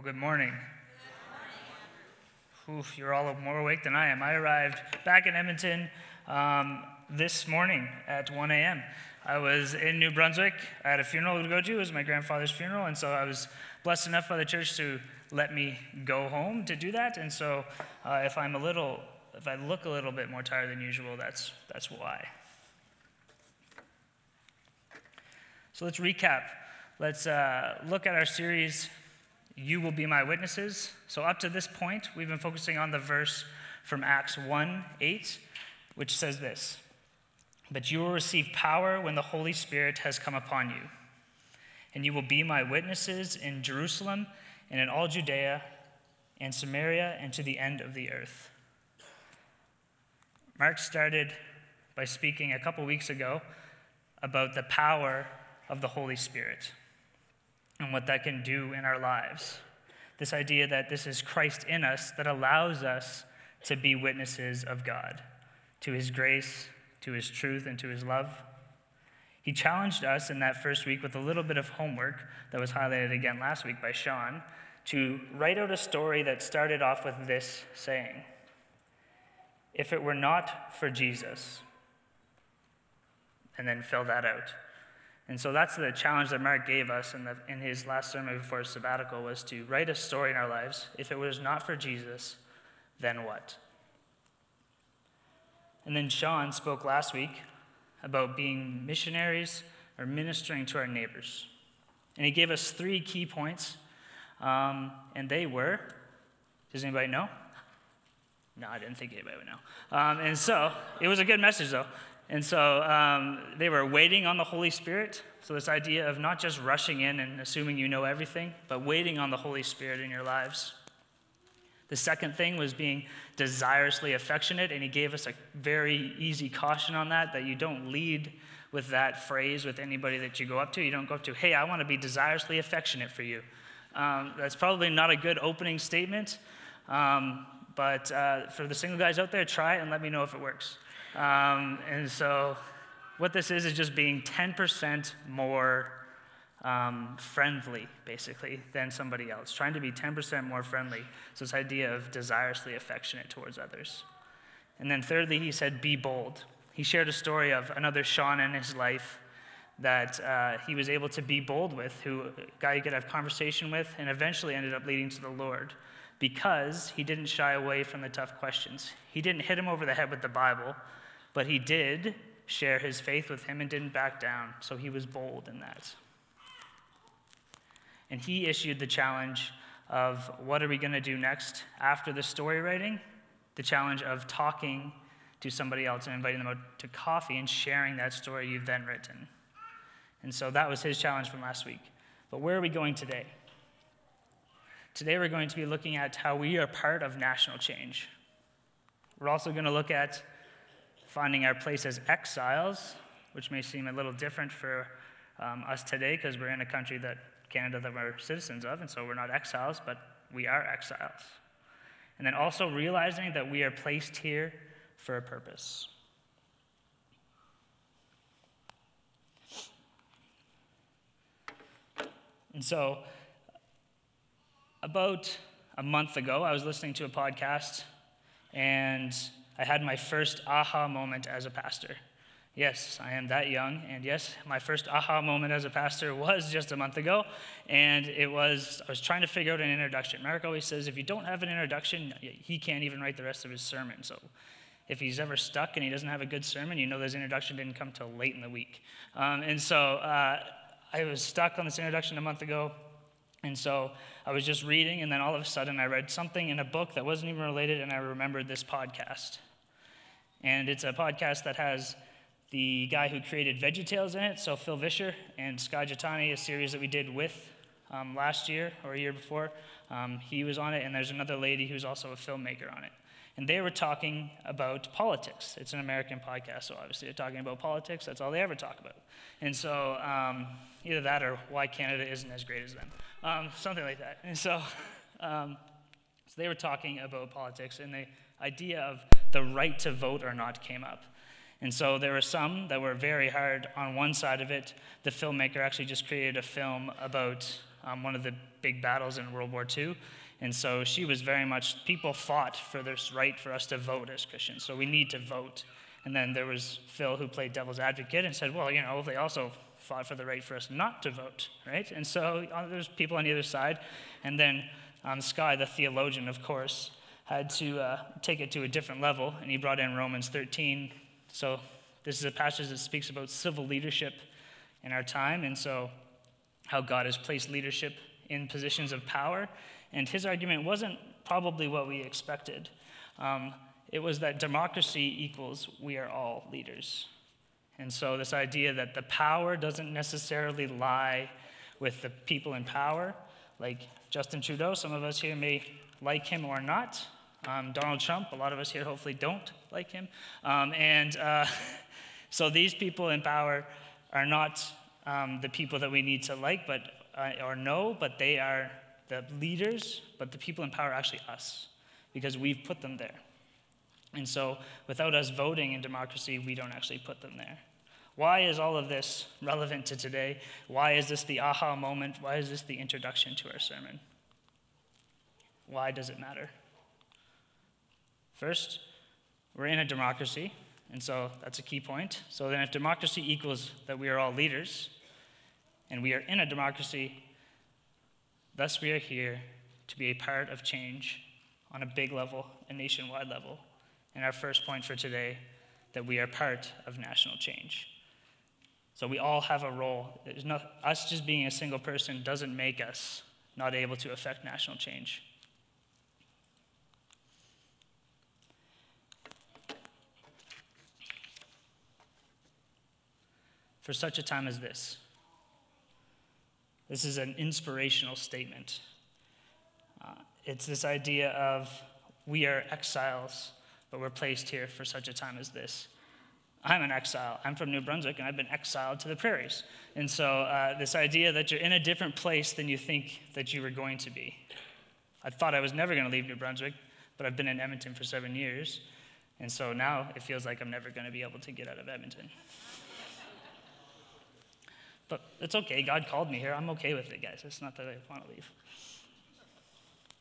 Well, good morning. Oof, you're all more awake than I am. I arrived back in Edmonton um, this morning at 1 a.m. I was in New Brunswick. I had a funeral to go to. It was my grandfather's funeral, and so I was blessed enough by the church to let me go home to do that. And so, uh, if I'm a little, if I look a little bit more tired than usual, that's that's why. So let's recap. Let's uh, look at our series you will be my witnesses. So, up to this point, we've been focusing on the verse from Acts 1 8, which says this But you will receive power when the Holy Spirit has come upon you. And you will be my witnesses in Jerusalem and in all Judea and Samaria and to the end of the earth. Mark started by speaking a couple weeks ago about the power of the Holy Spirit and what that can do in our lives. This idea that this is Christ in us that allows us to be witnesses of God, to his grace, to his truth, and to his love. He challenged us in that first week with a little bit of homework that was highlighted again last week by Sean to write out a story that started off with this saying If it were not for Jesus, and then fill that out. And so that's the challenge that Mark gave us in, the, in his last sermon before his sabbatical was to write a story in our lives. If it was not for Jesus, then what? And then Sean spoke last week about being missionaries or ministering to our neighbors. And he gave us three key points. Um, and they were does anybody know? No, I didn't think anybody would know. Um, and so it was a good message, though. And so um, they were waiting on the Holy Spirit. So, this idea of not just rushing in and assuming you know everything, but waiting on the Holy Spirit in your lives. The second thing was being desirously affectionate, and he gave us a very easy caution on that that you don't lead with that phrase with anybody that you go up to. You don't go up to, hey, I want to be desirously affectionate for you. Um, that's probably not a good opening statement, um, but uh, for the single guys out there, try it and let me know if it works. Um, and so, what this is is just being 10% more um, friendly, basically, than somebody else, trying to be 10% more friendly. So, this idea of desirously affectionate towards others. And then, thirdly, he said, be bold. He shared a story of another Sean in his life that uh, he was able to be bold with, who a guy he could have conversation with, and eventually ended up leading to the Lord because he didn't shy away from the tough questions. He didn't hit him over the head with the Bible, but he did share his faith with him and didn't back down, so he was bold in that. And he issued the challenge of what are we going to do next after the story writing? The challenge of talking to somebody else and inviting them out to coffee and sharing that story you've then written. And so that was his challenge from last week. But where are we going today? Today we're going to be looking at how we are part of national change. We're also going to look at finding our place as exiles, which may seem a little different for um, us today because we're in a country that Canada that we're citizens of, and so we're not exiles, but we are exiles. And then also realizing that we are placed here for a purpose. And so, about a month ago, I was listening to a podcast, and I had my first aha moment as a pastor. Yes, I am that young, and yes, my first aha moment as a pastor was just a month ago, and it was I was trying to figure out an introduction. Mark always says if you don't have an introduction, he can't even write the rest of his sermon. So if he's ever stuck and he doesn't have a good sermon, you know his introduction didn't come till late in the week. Um, and so uh, I was stuck on this introduction a month ago, and so I was just reading, and then all of a sudden I read something in a book that wasn't even related, and I remembered this podcast. And it's a podcast that has the guy who created VeggieTales in it, so Phil Vischer, and Skye Jethani, a series that we did with um, last year or a year before. Um, he was on it, and there's another lady who's also a filmmaker on it. And they were talking about politics. It's an American podcast, so obviously they're talking about politics. That's all they ever talk about. And so um, either that or why Canada isn't as great as them, um, something like that. And so, um, so they were talking about politics, and the idea of the right to vote or not came up. And so there were some that were very hard on one side of it. The filmmaker actually just created a film about um, one of the big battles in World War II. And so she was very much, people fought for this right for us to vote as Christians. So we need to vote. And then there was Phil who played devil's advocate and said, well, you know, they also fought for the right for us not to vote, right? And so uh, there's people on either side. And then um, Skye, the theologian, of course, had to uh, take it to a different level, and he brought in Romans 13. So this is a passage that speaks about civil leadership in our time, and so how God has placed leadership in positions of power. And his argument wasn't probably what we expected. Um, it was that democracy equals we are all leaders. And so, this idea that the power doesn't necessarily lie with the people in power, like Justin Trudeau, some of us here may like him or not. Um, Donald Trump, a lot of us here hopefully don't like him. Um, and uh, so, these people in power are not um, the people that we need to like but, uh, or know, but they are the leaders, but the people in power are actually us because we've put them there. And so, without us voting in democracy, we don't actually put them there. Why is all of this relevant to today? Why is this the aha moment? Why is this the introduction to our sermon? Why does it matter? First, we're in a democracy, and so that's a key point. So then, if democracy equals that we are all leaders, and we are in a democracy, thus we are here to be a part of change on a big level, a nationwide level. And our first point for today that we are part of national change. So we all have a role. Not, us just being a single person doesn't make us not able to affect national change. For such a time as this, this is an inspirational statement. Uh, it's this idea of we are exiles, but we're placed here for such a time as this. I'm an exile. I'm from New Brunswick, and I've been exiled to the prairies. And so, uh, this idea that you're in a different place than you think that you were going to be. I thought I was never going to leave New Brunswick, but I've been in Edmonton for seven years. And so now it feels like I'm never going to be able to get out of Edmonton. But it's okay. God called me here. I'm okay with it, guys. It's not that I want to leave.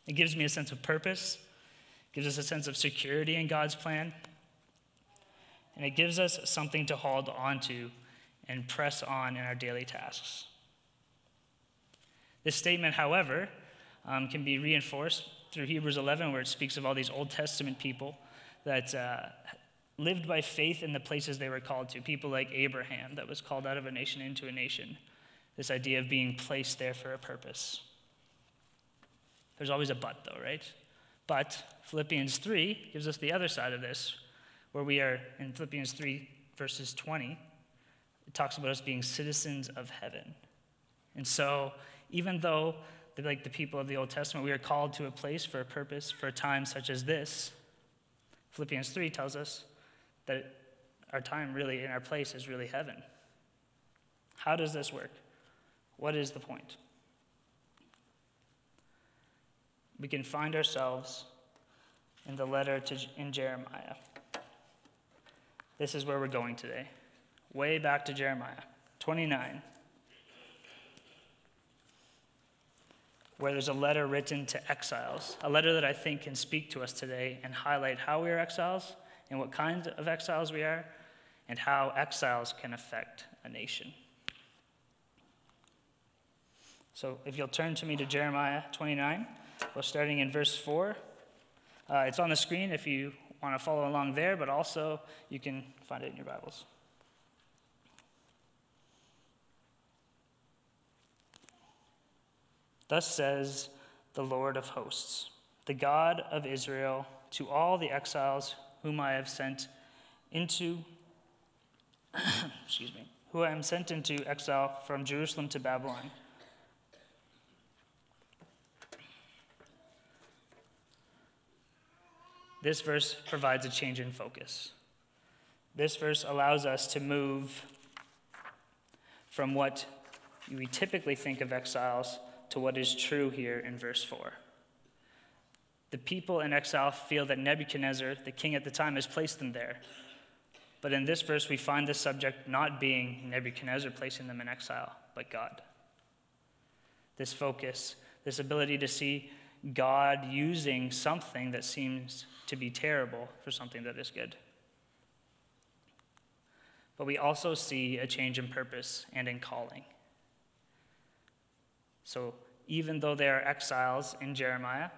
It gives me a sense of purpose, gives us a sense of security in God's plan, and it gives us something to hold on to and press on in our daily tasks. This statement, however, um, can be reinforced through Hebrews 11, where it speaks of all these Old Testament people that uh, lived by faith in the places they were called to. People like Abraham, that was called out of a nation into a nation. This idea of being placed there for a purpose. There's always a but, though, right? But Philippians 3 gives us the other side of this, where we are in Philippians 3, verses 20. It talks about us being citizens of heaven. And so, even though, like the people of the Old Testament, we are called to a place for a purpose, for a time such as this, Philippians 3 tells us that our time really in our place is really heaven. How does this work? What is the point? We can find ourselves in the letter to, in Jeremiah. This is where we're going today. Way back to Jeremiah 29, where there's a letter written to exiles, a letter that I think can speak to us today and highlight how we are exiles and what kind of exiles we are, and how exiles can affect a nation. So, if you'll turn to me to Jeremiah 29, we're starting in verse 4. Uh, it's on the screen if you want to follow along there, but also you can find it in your Bibles. Thus says the Lord of hosts, the God of Israel, to all the exiles whom I have sent into, excuse me, who I am sent into exile from Jerusalem to Babylon. This verse provides a change in focus. This verse allows us to move from what we typically think of exiles to what is true here in verse 4. The people in exile feel that Nebuchadnezzar, the king at the time, has placed them there. But in this verse, we find the subject not being Nebuchadnezzar placing them in exile, but God. this focus, this ability to see God using something that seems to be terrible for something that is good. But we also see a change in purpose and in calling. So even though they are exiles in Jeremiah,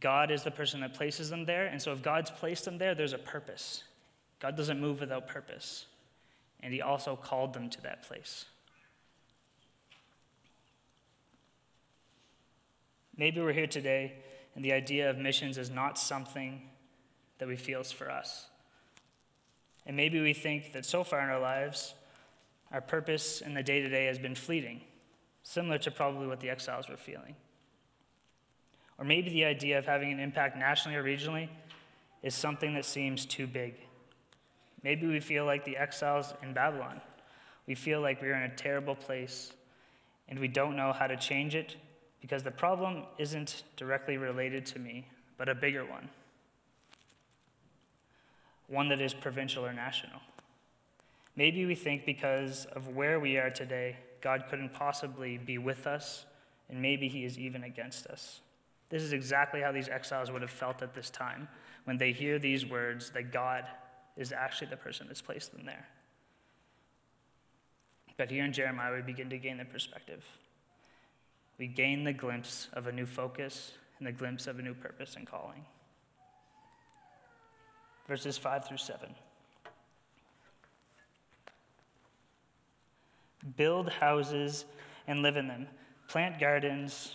God is the person that places them there. And so if God's placed them there, there's a purpose. God doesn't move without purpose. And He also called them to that place. Maybe we're here today and the idea of missions is not something that we feel is for us. And maybe we think that so far in our lives, our purpose in the day to day has been fleeting, similar to probably what the exiles were feeling. Or maybe the idea of having an impact nationally or regionally is something that seems too big. Maybe we feel like the exiles in Babylon. We feel like we're in a terrible place and we don't know how to change it because the problem isn't directly related to me, but a bigger one one that is provincial or national. Maybe we think because of where we are today, God couldn't possibly be with us, and maybe He is even against us. This is exactly how these exiles would have felt at this time when they hear these words that God is actually the person that's placed them there. But here in Jeremiah, we begin to gain the perspective we gain the glimpse of a new focus and the glimpse of a new purpose and calling. Verses 5 through 7. Build houses and live in them, plant gardens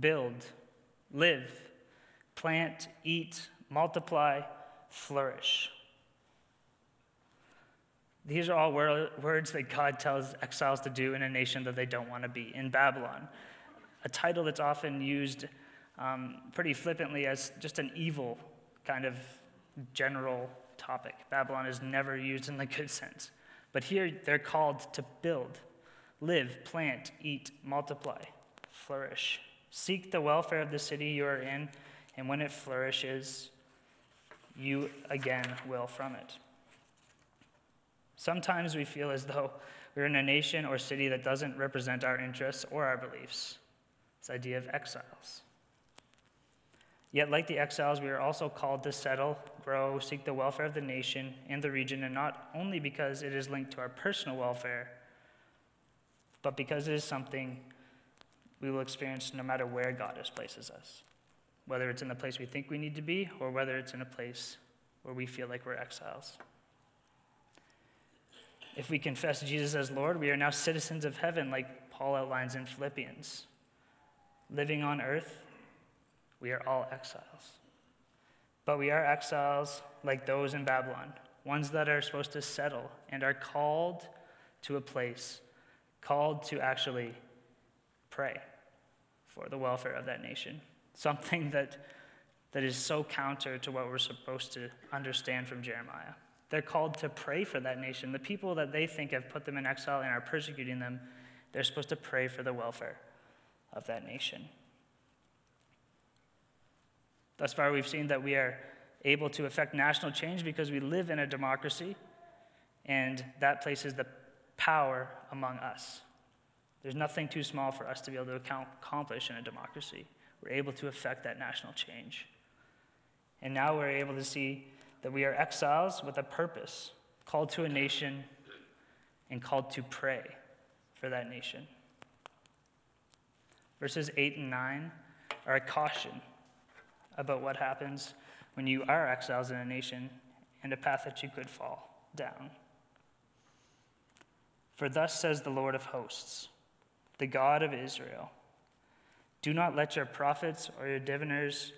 Build, live, plant, eat, multiply, flourish. These are all words that God tells exiles to do in a nation that they don't want to be, in Babylon a title that's often used um, pretty flippantly as just an evil kind of general topic. Babylon is never used in the good sense. But here they're called to build, live, plant, eat, multiply, flourish. Seek the welfare of the city you are in, and when it flourishes, you again will from it. Sometimes we feel as though we're in a nation or city that doesn't represent our interests or our beliefs this idea of exiles. Yet, like the exiles, we are also called to settle, grow, seek the welfare of the nation and the region, and not only because it is linked to our personal welfare, but because it is something we will experience no matter where God has places us, whether it's in the place we think we need to be or whether it's in a place where we feel like we're exiles. If we confess Jesus as Lord, we are now citizens of heaven, like Paul outlines in Philippians living on earth, we are all exiles. But we are exiles like those in Babylon, ones that are supposed to settle and are called to a place, called to actually pray for the welfare of that nation. Something that, that is so counter to what we're supposed to understand from Jeremiah. They're called to pray for that nation. The people that they think have put them in exile and are persecuting them, they're supposed to pray for the welfare of that nation. Thus far, we've seen that we are able to affect national change because we live in a democracy, and that places the power among us. There's nothing too small for us to be able to accomplish in a democracy. We're able to affect that national change. And now we're able to see that we are exiles with a purpose, called to a nation and called to pray for that nation. Verses 8 and 9 are a caution about what happens when you are exiles in a nation and a path that you could fall down. For thus says the Lord of hosts, the God of Israel Do not let your prophets or your diviners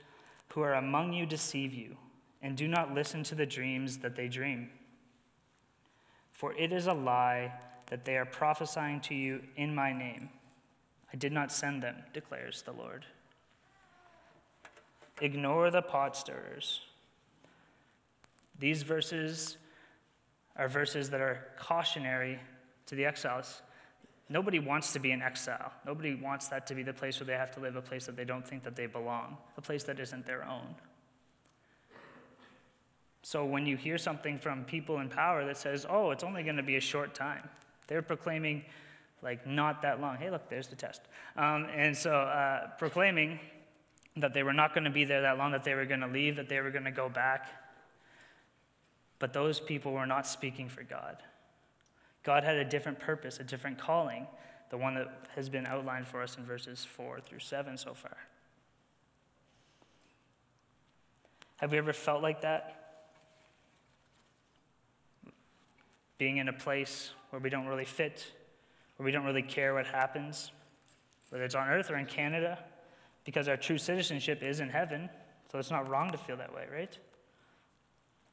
who are among you deceive you, and do not listen to the dreams that they dream. For it is a lie that they are prophesying to you in my name. I did not send them, declares the Lord. Ignore the pot stirrers. These verses are verses that are cautionary to the exiles. Nobody wants to be in exile. Nobody wants that to be the place where they have to live, a place that they don't think that they belong, a place that isn't their own. So when you hear something from people in power that says, oh, it's only going to be a short time, they're proclaiming, like, not that long. Hey, look, there's the test. Um, and so uh, proclaiming that they were not going to be there that long, that they were going to leave, that they were going to go back. But those people were not speaking for God. God had a different purpose, a different calling, the one that has been outlined for us in verses 4 through 7 so far. Have we ever felt like that? Being in a place where we don't really fit, where we don't really care what happens, whether it's on earth or in Canada, because our true citizenship is in heaven, so it's not wrong to feel that way, right?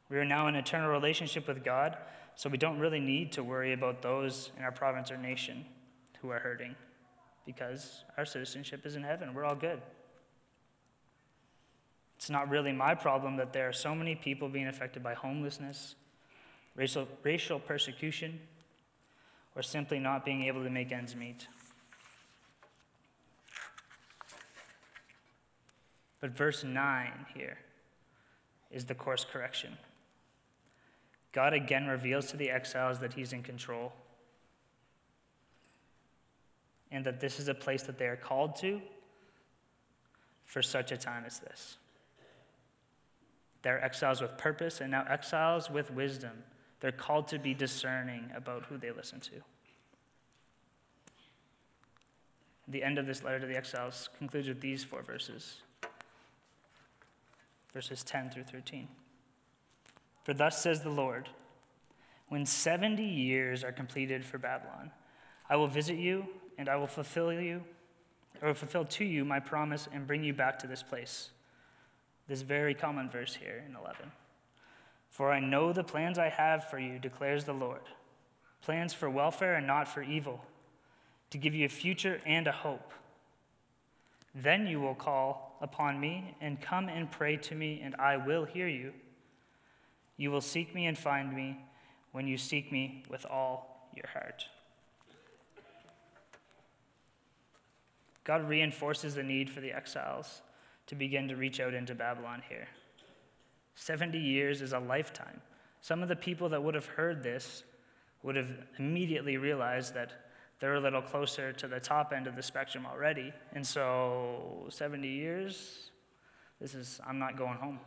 We are now in eternal relationship with God, so we don't really need to worry about those in our province or nation who are hurting because our citizenship is in heaven. We're all good. It's not really my problem that there are so many people being affected by homelessness, racial, racial persecution, or simply not being able to make ends meet. But verse 9 here is the course correction. God again reveals to the exiles that he's in control and that this is a place that they are called to for such a time as this. They're exiles with purpose and now exiles with wisdom. They're called to be discerning about who they listen to. The end of this letter to the exiles concludes with these four verses verses 10 through 13. For thus says the Lord When 70 years are completed for Babylon, I will visit you, and I will fulfill you, or fulfill to you my promise and bring you back to this place. This very common verse here in 11. For I know the plans I have for you, declares the Lord plans for welfare and not for evil, to give you a future and a hope. Then you will call upon me and come and pray to me, and I will hear you. You will seek me and find me when you seek me with all your heart. God reinforces the need for the exiles to begin to reach out into Babylon here. 70 years is a lifetime. Some of the people that would have heard this would have immediately realized that they're a little closer to the top end of the spectrum already. And so, 70 years, this is, I'm not going home.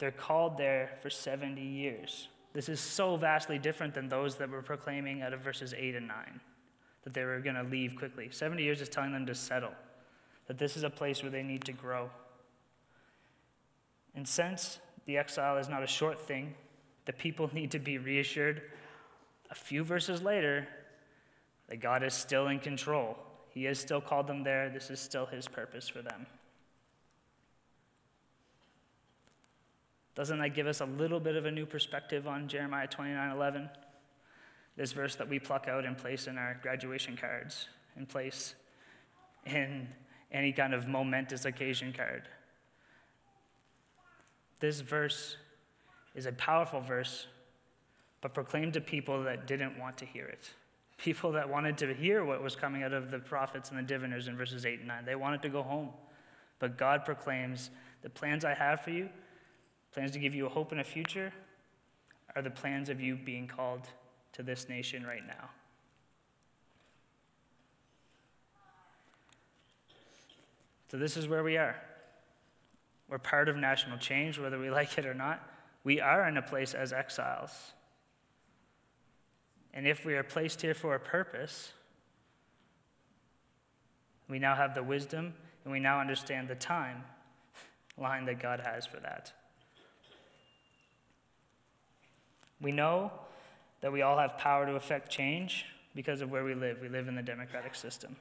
They're called there for 70 years. This is so vastly different than those that were proclaiming out of verses 8 and 9 that they were going to leave quickly. 70 years is telling them to settle, that this is a place where they need to grow. And since the exile is not a short thing, the people need to be reassured a few verses later that God is still in control. He has still called them there. This is still his purpose for them. Doesn't that give us a little bit of a new perspective on Jeremiah 29 11? This verse that we pluck out and place in our graduation cards, in place in any kind of momentous occasion card. This verse is a powerful verse, but proclaimed to people that didn't want to hear it. People that wanted to hear what was coming out of the prophets and the diviners in verses 8 and 9. They wanted to go home. But God proclaims, The plans I have for you Plans to give you a hope and a future are the plans of you being called to this nation right now. So, this is where we are. We're part of national change, whether we like it or not. We are in a place as exiles. And if we are placed here for a purpose, we now have the wisdom and we now understand the time line that God has for that. We know that we all have power to affect change because of where we live. We live in the democratic system.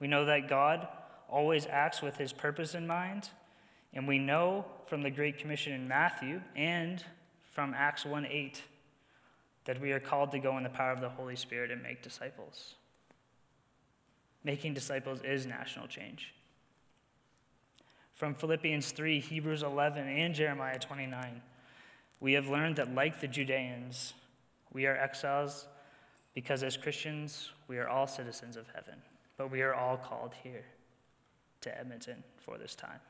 We know that God always acts with his purpose in mind, and we know from the Great Commission in Matthew and from Acts 1 8 that we are called to go in the power of the Holy Spirit and make disciples. Making disciples is national change. From Philippians 3, Hebrews 11, and Jeremiah 29, we have learned that, like the Judeans, we are exiles because as Christians, we are all citizens of heaven, but we are all called here to Edmonton for this time.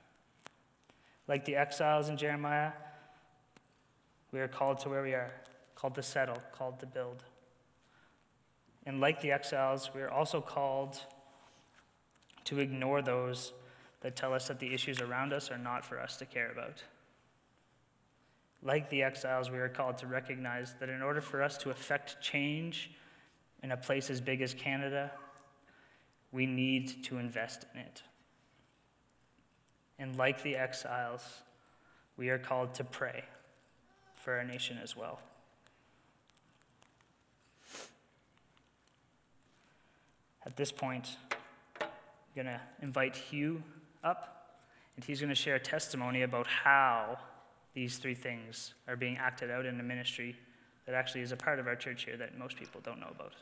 Like the exiles in Jeremiah, we are called to where we are, called to settle, called to build. And like the exiles, we are also called to ignore those that tell us that the issues around us are not for us to care about. Like the exiles, we are called to recognize that in order for us to effect change in a place as big as Canada, we need to invest in it. And like the exiles, we are called to pray for our nation as well. At this point, I'm going to invite Hugh up, and he's going to share a testimony about how these three things are being acted out in a ministry that actually is a part of our church here that most people don't know about.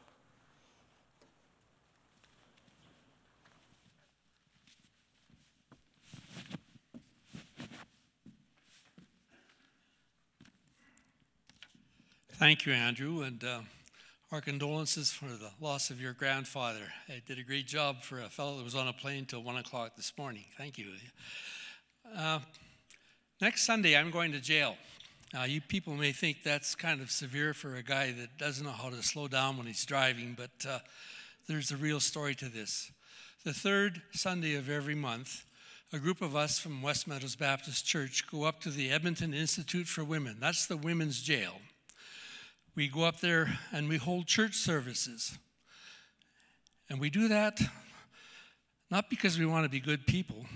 Thank you, Andrew, and uh, our condolences for the loss of your grandfather. He did a great job for a fellow that was on a plane till 1 o'clock this morning. Thank you. Uh, next Sunday, I'm going to jail. Now, you people may think that's kind of severe for a guy that doesn't know how to slow down when he's driving, but uh, there's a real story to this. The third Sunday of every month, a group of us from West Meadows Baptist Church go up to the Edmonton Institute for Women. That's the women's jail we go up there and we hold church services. And we do that not because we want to be good people,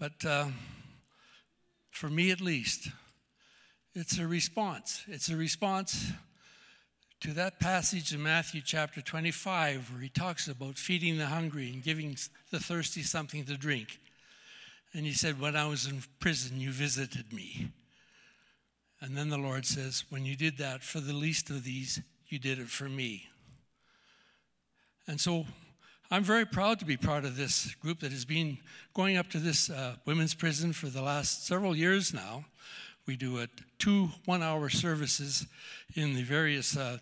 but uh, for me at least, it's a response. It's a response to that passage in Matthew chapter 25 where he talks about feeding the hungry and giving the thirsty something to drink. And he said, When I was in prison, you visited me. And then the Lord says, When you did that for the least of these, you did it for me. And so I'm very proud to be part of this group that has been going up to this uh, women's prison for the last several years now. We do two one hour services in the various uh,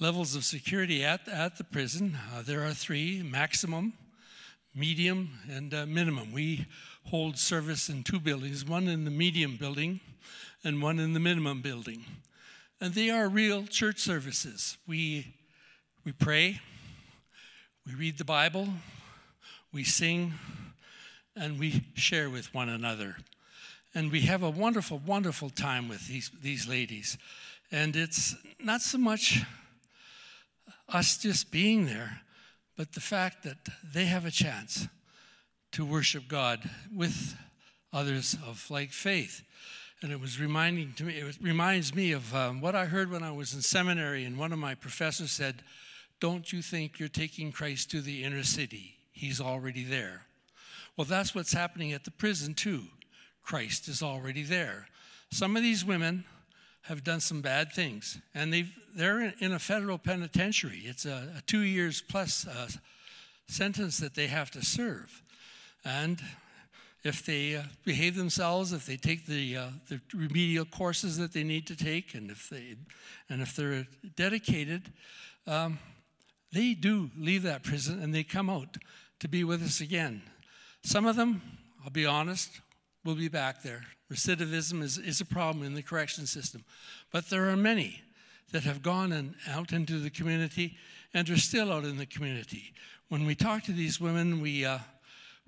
levels of security at, at the prison. Uh, there are three maximum, medium, and uh, minimum. We hold service in two buildings one in the medium building and one in the minimum building. And they are real church services. We, we pray, we read the Bible, we sing, and we share with one another. And we have a wonderful, wonderful time with these, these ladies. And it's not so much us just being there, but the fact that they have a chance to worship God with others of like faith and it was reminding to me it reminds me of um, what i heard when i was in seminary and one of my professors said don't you think you're taking christ to the inner city? He's already there. Well that's what's happening at the prison too. Christ is already there. Some of these women have done some bad things and they've, they're in a federal penitentiary. It's a, a two years plus uh, sentence that they have to serve. And if they uh, behave themselves, if they take the, uh, the remedial courses that they need to take, and if, they, and if they're dedicated, um, they do leave that prison and they come out to be with us again. Some of them, I'll be honest, will be back there. Recidivism is, is a problem in the correction system. But there are many that have gone and out into the community and are still out in the community. When we talk to these women, we, uh,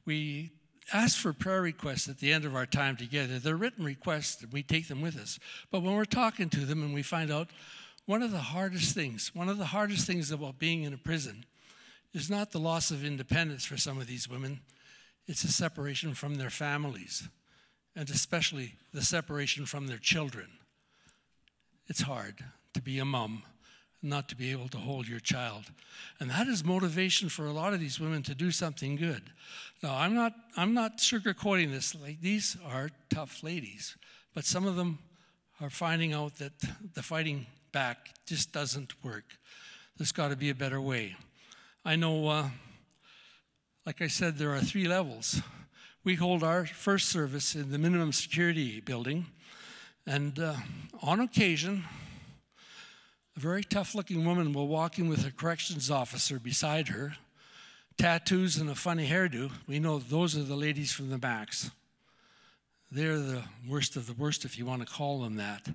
we ask for prayer requests at the end of our time together. They're written requests, and we take them with us. But when we're talking to them and we find out one of the hardest things, one of the hardest things about being in a prison is not the loss of independence for some of these women, it's a separation from their families, and especially the separation from their children. It's hard to be a mom not to be able to hold your child. And that is motivation for a lot of these women to do something good. Now, I'm not, I'm not sugarcoating this. Like, these are tough ladies, but some of them are finding out that the fighting back just doesn't work. There's got to be a better way. I know uh, like I said, there are three levels. We hold our first service in the minimum security building, and uh, on occasion, a very tough looking woman will walk in with a corrections officer beside her, tattoos and a funny hairdo. We know those are the ladies from the Max. They're the worst of the worst, if you want to call them that.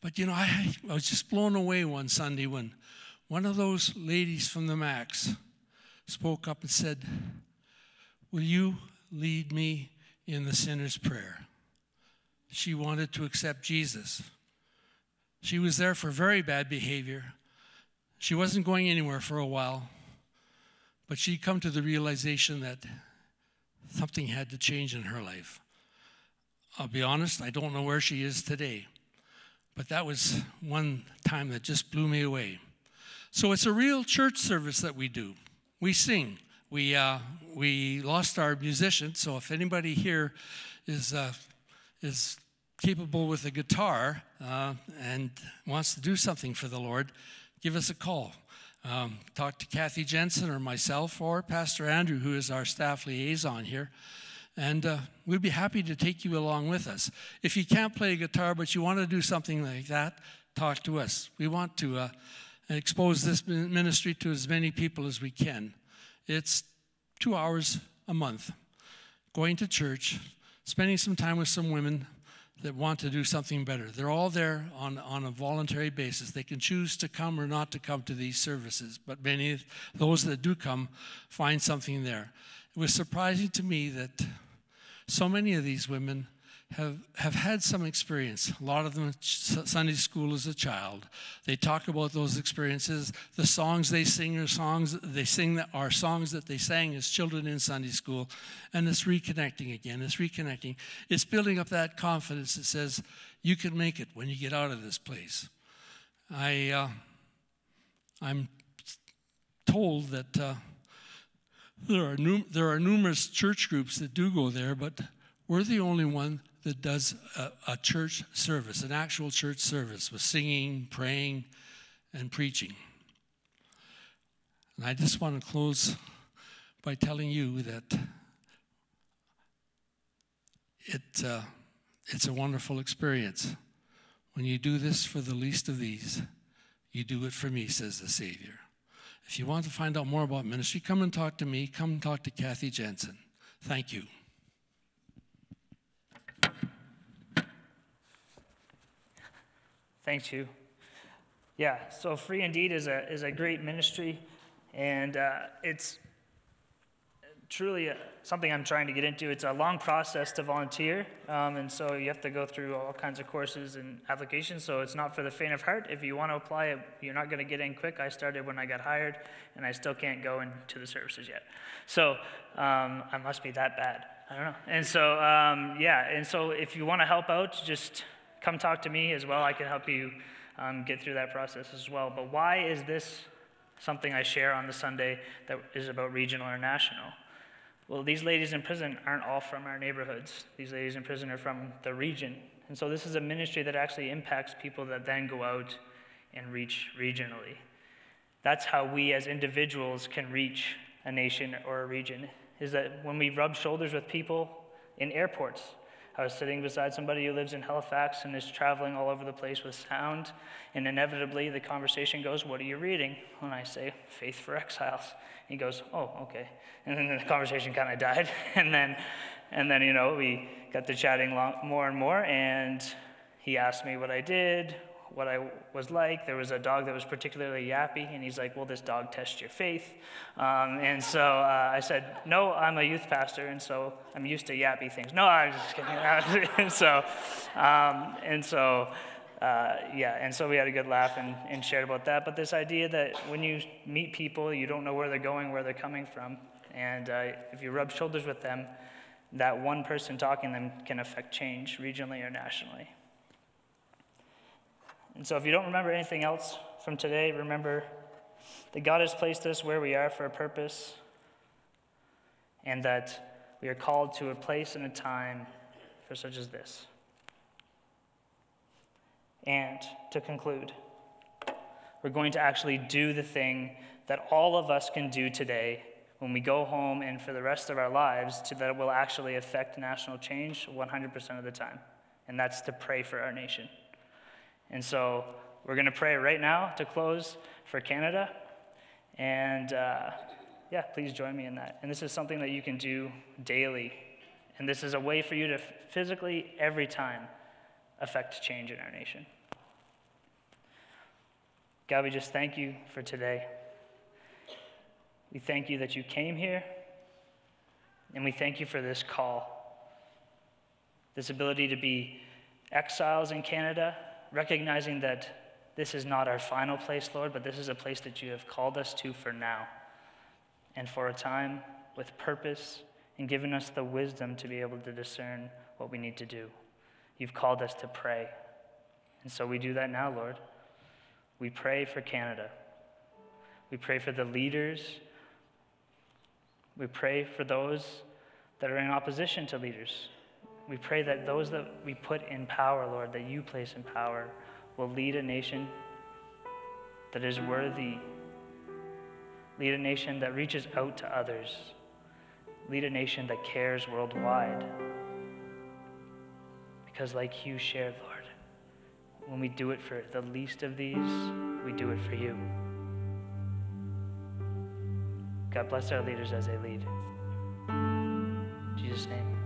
But you know, I, I was just blown away one Sunday when one of those ladies from the Max spoke up and said, Will you lead me in the sinner's prayer? She wanted to accept Jesus. She was there for very bad behavior. She wasn't going anywhere for a while, but she'd come to the realization that something had to change in her life. I'll be honest, I don't know where she is today, but that was one time that just blew me away. So it's a real church service that we do. We sing. We, uh, we lost our musician, so if anybody here is, uh, is capable with a guitar uh, and wants to do something for the Lord, give us a call. Um, talk to Kathy Jensen or myself or Pastor Andrew, who is our staff liaison here. And uh, we'd be happy to take you along with us. If you can't play guitar, but you want to do something like that, talk to us. We want to uh, expose this ministry to as many people as we can. It's two hours a month, going to church, spending some time with some women that want to do something better. They're all there on, on a voluntary basis. They can choose to come or not to come to these services, but many those that do come find something there. It was surprising to me that so many of these women have, have had some experience. A lot of them Sunday school as a child. They talk about those experiences. The songs they sing are songs they sing that are songs that they sang as children in Sunday school. And it's reconnecting again. It's reconnecting. It's building up that confidence that says you can make it when you get out of this place. I, uh, I'm told that uh, there, are num- there are numerous church groups that do go there, but we're the only one that does a, a church service, an actual church service with singing, praying, and preaching. And I just want to close by telling you that it, uh, it's a wonderful experience. When you do this for the least of these, you do it for me, says the Savior. If you want to find out more about ministry, come and talk to me. Come and talk to Kathy Jensen. Thank you. Thanks, Hugh. Yeah, so Free Indeed is a, is a great ministry, and uh, it's truly something I'm trying to get into. It's a long process to volunteer, um, and so you have to go through all kinds of courses and applications. So it's not for the faint of heart. If you want to apply, you're not going to get in quick. I started when I got hired, and I still can't go into the services yet. So um, I must be that bad. I don't know. And so, um, yeah, and so if you want to help out, just come talk to me as well. I can help you um, get through that process as well. But why is this something I share on the Sunday that is about regional or national? Well, these ladies in prison aren't all from our neighborhoods. These ladies in prison are from the region. And so this is a ministry that actually impacts people that then go out and reach regionally. That's how we as individuals can reach a nation or a region, is that when we rub shoulders with people in airports, I was sitting beside somebody who lives in Halifax and is traveling all over the place with sound, and inevitably the conversation goes, What are you reading? And I say, Faith for Exiles. He goes, Oh, okay. And then the conversation kind of died. and then, and then, you know, we got to chatting long, more and more, and he asked me what I did, what I was like. There was a dog that was particularly yappy, and he's like, Will this dog test your faith? Um, and so uh, I said, No, I'm a youth pastor, and so I'm used to yappy things. No, I'm just kidding. and so, um, and so, uh, yeah, and so we had a good laugh and, and shared about that. But this idea that when you meet people, you don't know where they're going, where they're coming from. And uh, if you rub shoulders with them, that one person talking them can affect change regionally or nationally. And so if you don't remember anything else from today, remember that God has placed us where we are for a purpose and that we are called to a place and a time for such as this. And to conclude, we're going to actually do the thing that all of us can do today when we go home and for the rest of our lives to that will actually affect national change 100% of the time. And that's to pray for our nation. And so we're going to pray right now to close for Canada. And uh, yeah, please join me in that. And this is something that you can do daily. And this is a way for you to physically, every time, affect change in our nation. God, we just thank you for today. We thank you that you came here, and we thank you for this call. This ability to be exiles in Canada, recognizing that this is not our final place, Lord, but this is a place that you have called us to for now and for a time with purpose and given us the wisdom to be able to discern what we need to do. You've called us to pray. And so we do that now, Lord. We pray for Canada. We pray for the leaders. We pray for those that are in opposition to leaders. We pray that those that we put in power, Lord, that you place in power, will lead a nation that is worthy, lead a nation that reaches out to others, lead a nation that cares worldwide. Because, like you shared, Lord, when we do it for the least of these, we do it for you. God bless our leaders as they lead. In Jesus' name.